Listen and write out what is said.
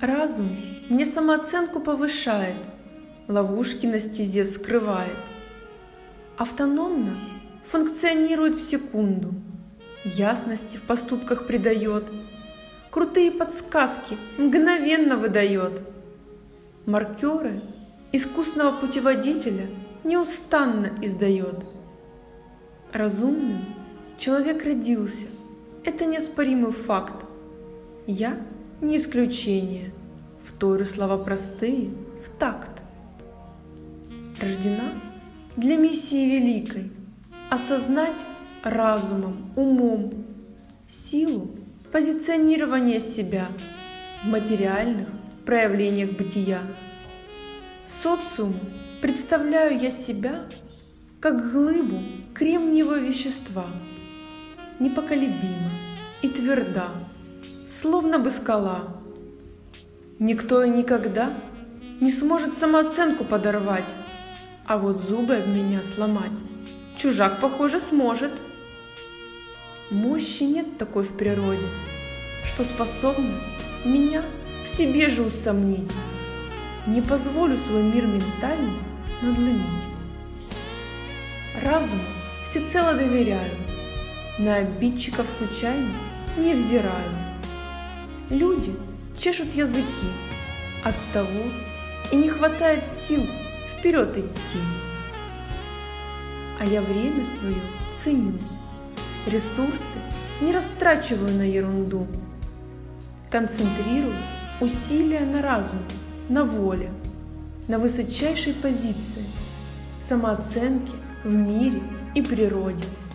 Разум мне самооценку повышает, ловушки на стезе вскрывает. Автономно функционирует в секунду, ясности в поступках придает, крутые подсказки мгновенно выдает. Маркеры искусного путеводителя неустанно издает. Разумным человек родился, это неоспоримый факт. Я не исключение. В Тору слова простые, в такт. Рождена для миссии великой осознать разумом, умом силу позиционирования себя в материальных проявлениях бытия. Социуму представляю я себя как глыбу кремниевого вещества, непоколебима и тверда, словно бы скала. Никто и никогда не сможет самооценку подорвать, а вот зубы об меня сломать чужак, похоже, сможет. Мощи нет такой в природе, что способна меня в себе же усомнить. Не позволю свой мир ментально надломить. Разуму всецело доверяю, на обидчиков случайно не взираю. Люди чешут языки, от того и не хватает сил вперед идти. А я время свое ценю, ресурсы не растрачиваю на ерунду, концентрирую усилия на разум, на воле, на высочайшей позиции, самооценке в мире и природе –